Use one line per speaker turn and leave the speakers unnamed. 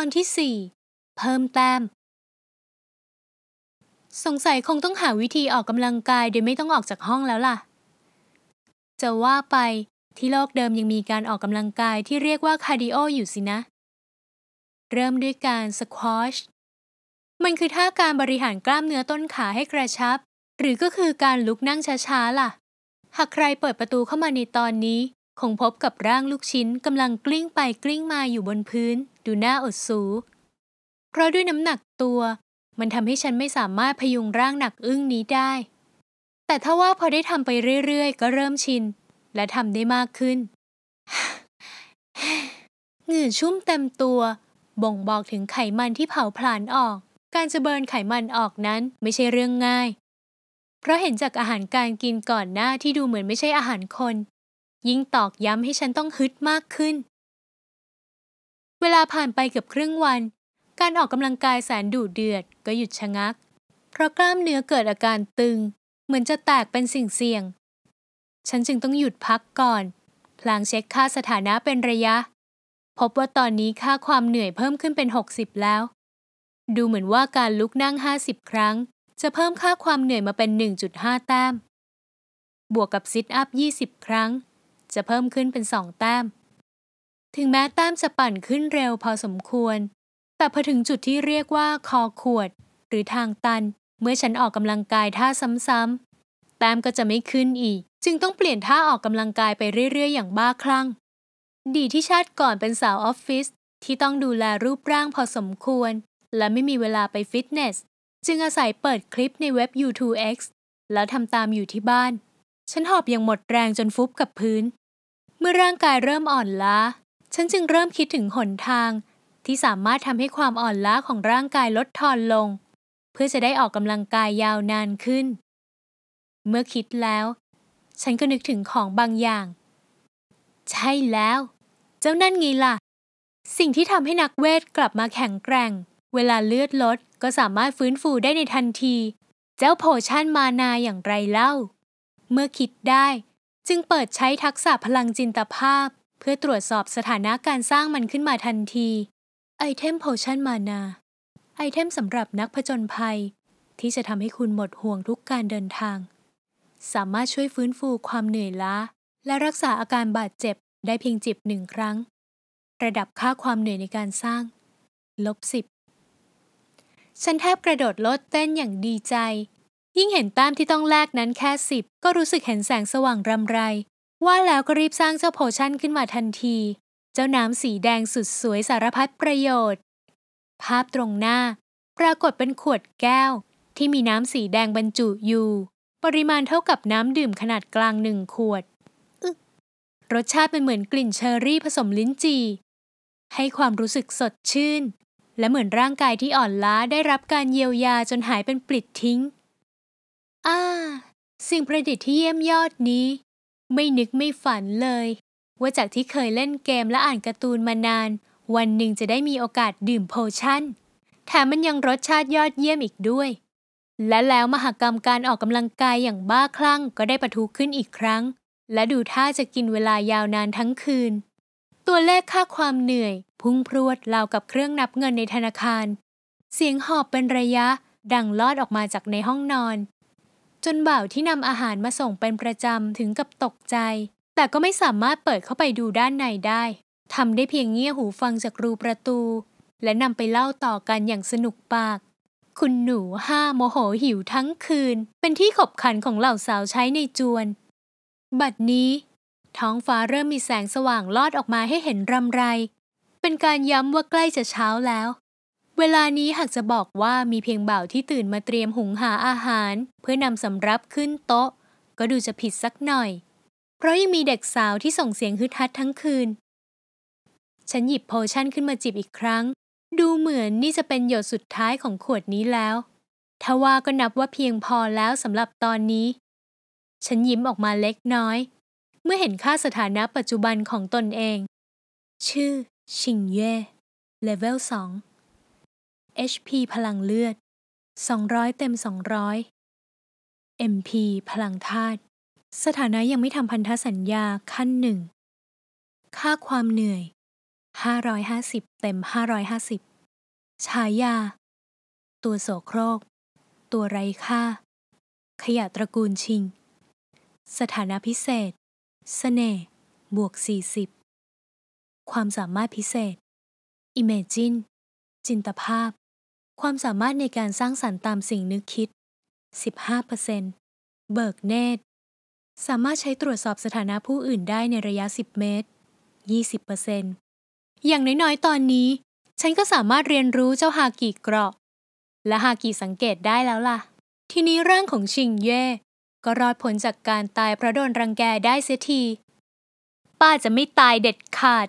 ตอนที่สี่เพิ่มแต้ม สงสัยคงต้องหาวิธีออกกำลังกายโดยไม่ต้องออกจากห้องแล้วล่ะ จะว่าไปที่โลกเดิมยังมีการออกกำลังกายที่เรียกว่าคาร์ดิโออยู่สินะ เริ่มด้วยการ squat มันคือท่าการบริหารกล้ามเนื้อต้นขาให้กระชับ หรือก็คือการลุกนั่งช้าๆล่ะ หากใครเปิดประตูเข้ามาในตอนนี้ คงพบกับร่างลูกชิ้นกำลังกลิ้งไปกลิ้งมาอยู่บนพื้น ดูน่าอดสู เพราะด้วยน้ำหนักตัว มันทำให้ฉันไม่สามารถพยุงร่างหนักอึ้งนี้ได้ แต่ถ้าว่าพอได้ทำไปเรื่อยๆ ก็เริ่มชิน และทำได้มากขึ้น เหงื่อชุ่มเต็มตัว บ่งบอกถึงไขมันที่เผาผลาญออก การจะเบิร์นไขมันออกนั้นไม่ใช่เรื่องง่าย เพราะเห็นจากอาหารการกินก่อนหน้าที่ดูเหมือนไม่ใช่อาหารคน ยิ่งตอกย้ำให้ฉันต้องฮึดมากขึ้น เวลาผ่านไปเกือบครึ่งวัน การออกกำลังกายแสนดุเดือดก็หยุดชะงัก เพราะกล้ามเนื้อเกิดอาการตึง เหมือนจะแตกเป็นสิ่งเสี่ยง ฉันจึงต้องหยุดพักก่อนพลางเช็คค่าสถานะเป็นระยะ พบว่าตอนนี้ค่าความเหนื่อยเพิ่มขึ้นเป็น 60 แล้ว ดูเหมือนว่าการลุกนั่ง 50 ครั้ง จะเพิ่มค่าความเหนื่อยมาเป็น 1.5 แต้ม บวกกับซิทอัพ 20 ครั้ง จะเพิ่มขึ้นเป็น2แต้ม ถึงแม้แต้มจะปั่นขึ้นเร็วพอสมควร แต่พอถึงจุดที่เรียกว่าคอขวด หรือทางตัน เมื่อฉันออกกำลังกายท่าซ้ำๆแต้มก็จะไม่ขึ้นอีก จึงต้องเปลี่ยนท่าออกกำลังกายไปเรื่อยๆ อย่างบ้าคลั่ง ดีที่ชาติก่อนเป็นสาวออฟฟิศที่ต้องดูแลรูปร่างพอสมควร และไม่มีเวลาไปฟิตเนส จึงอาศัยเปิดคลิปในเว็บ U2X แล้วทำตามอยู่ที่บ้าน ฉันหอบอย่างหมดแรงจนฟุบกับพื้น มื่อร่างกายเริ่มอ่อนล้า ฉันจึงเริ่มคิดถึงหนทาง ที่สามารถทำให้ความอ่อนล้าของร่างกายลดทอนลง เพื่อจะได้ออกกำลังกายยาวนานขึ้น เมื่อคิดแล้ว ฉันก็นึกถึงของบางอย่าง ใช่แล้ว เจ้านั่นไงล่ะ สิ่งที่ทำให้นักเวทกลับมาแข็งแกร่ง เวลาเลือดลดก็สามารถฟื้นฟูได้ในทันที เจ้า potion mana อย่างไรเล่า เมื่อคิดได้ จึงเปิดใช้ทักษะพลังจินตภาพ เพื่อตรวจสอบสถานะการสร้างมันขึ้นมาทันทีไอเทม potion mana ไอเทมสำหรับนักผจญภัย ที่จะทำให้คุณหมดห่วงทุกการเดินทาง สามารถช่วยฟื้นฟูความเหนื่อยล้า และรักษาอาการบาดเจ็บได้เพียงจิบหนึ่งครั้ง ระดับค่าความเหนื่อยในการสร้าง ลบสิบฉันแทบกระโดดโลดเต้นอย่างดีใจ ยิ่งเห็นแต้มที่ต้องแลกนั้นแค่สิบก็รู้สึกเห็นแสงสว่างรำไร ว่าแล้วก็รีบสร้างเจ้าโพชั่นขึ้นมาทันที เจ้าน้ำสีแดงสุดสวยสารพัดประโยชน์ ภาพตรงหน้า ปรากฏเป็นขวดแก้ว ที่มีน้ำสีแดงบรรจุอยู่ ปริมาณเท่ากับน้ำดื่มขนาดกลางหนึ่งขวดรสชาติเป็นเหมือนกลิ่นเชอร์รี่ผสมลิ้นจี่ให้ความรู้สึกสดชื่น และเหมือนร่างกายที่อ่อนล้าได้รับการเยียวยาจนหายเป็นปลิดทิ้ง อาสิ่งประดิษฐ์ที่เยี่ยมยอดนี้ ไม่นึกไม่ฝันเลย ว่าจากที่เคยเล่นเกมและอ่านการ์ตูนมานาน วันหนึ่งจะได้มีโอกาสดื่มโพชั่น แถมมันยังรสชาติยอดเยี่ยมอีกด้วย และแล้วมหกรรมการออกกำลังกายอย่างบ้าคลั่งก็ได้ประทุขึ้นอีกครั้ง และดูท่าจะกินเวลายาวนานทั้งคืน ตัวเลขค่าความเหนื่อย พุ่งพรวดราวกับเครื่องนับเงินในธนาคาร เสียงหอบเป็นระยะดังลอดออกมาจากในห้องนอน จนบ่าวที่นำอาหารมาส่งเป็นประจำถึงกับตกใจ แต่ก็ไม่สามารถเปิดเข้าไปดูด้านในได้ทำได้เพียงเงี่ยหูฟังจากรูประตู และนำไปเล่าต่อกันอย่างสนุกปาก คุณหนูห้าโมโหหิวทั้งคืน เป็นที่ขบขันของเหล่าสาวใช้ในจวน บัดนี้ ท้องฟ้าเริ่มมีแสงสว่างลอดออกมาให้เห็นรำไร เป็นการย้ำว่าใกล้จะเช้าแล้ว เวลานี้หากจะบอกว่ามีเพียงบ่าวที่ตื่นมาเตรียมหุงหาอาหาร เพื่อนำสำรับขึ้นโต๊ะ ก็ดูจะผิดสักหน่อย เพราะยังมีเด็กสาวที่ส่งเสียงฮึดฮัดทั้งคืน ฉันหยิบโพชั่นขึ้นมาจิบอีกครั้ง ดูเหมือนนี่จะเป็นหยดสุดท้ายของขวดนี้แล้วทว่าก็นับว่าเพียงพอแล้วสำหรับตอนนี้ ฉันยิ้มออกมาเล็กน้อย เมื่อเห็นค่าสถานะปัจจุบันของตนเอง ชื่อ ชิงเย่เลเวล2 HP พลังเลือด 200 เต็ม 200 MP พลังธาตุ สถานะยังไม่ทำพันธสัญญาขั้นหนึ่ง ค่าความเหนื่อย 550 เต็ม 550 ฉายา ตัวโสโครก ตัวไร้ค่า ขยะตระกูลชิง สถานะพิเศษเสน่ห์บวก 40 ความสามารถพิเศษ Imagine จินตภาพ ความสามารถในการสร้างสรรค์ตามสิ่งนึกคิด 15%เบิกเนตร สามารถใช้ตรวจสอบสถานะผู้อื่นได้ในระยะ 10 เมตร 20%อย่างน้อยๆ ตอนนี้ ฉันก็สามารถเรียนรู้เจ้าฮากิเกราะ และฮากิสังเกตได้แล้วล่ะ ทีนี้ร่างของชิงเย่ก็รอดพ้นจากการตายเพราะโดนรังแกได้เสียที ป้าจะไม่ตายเด็ดขาด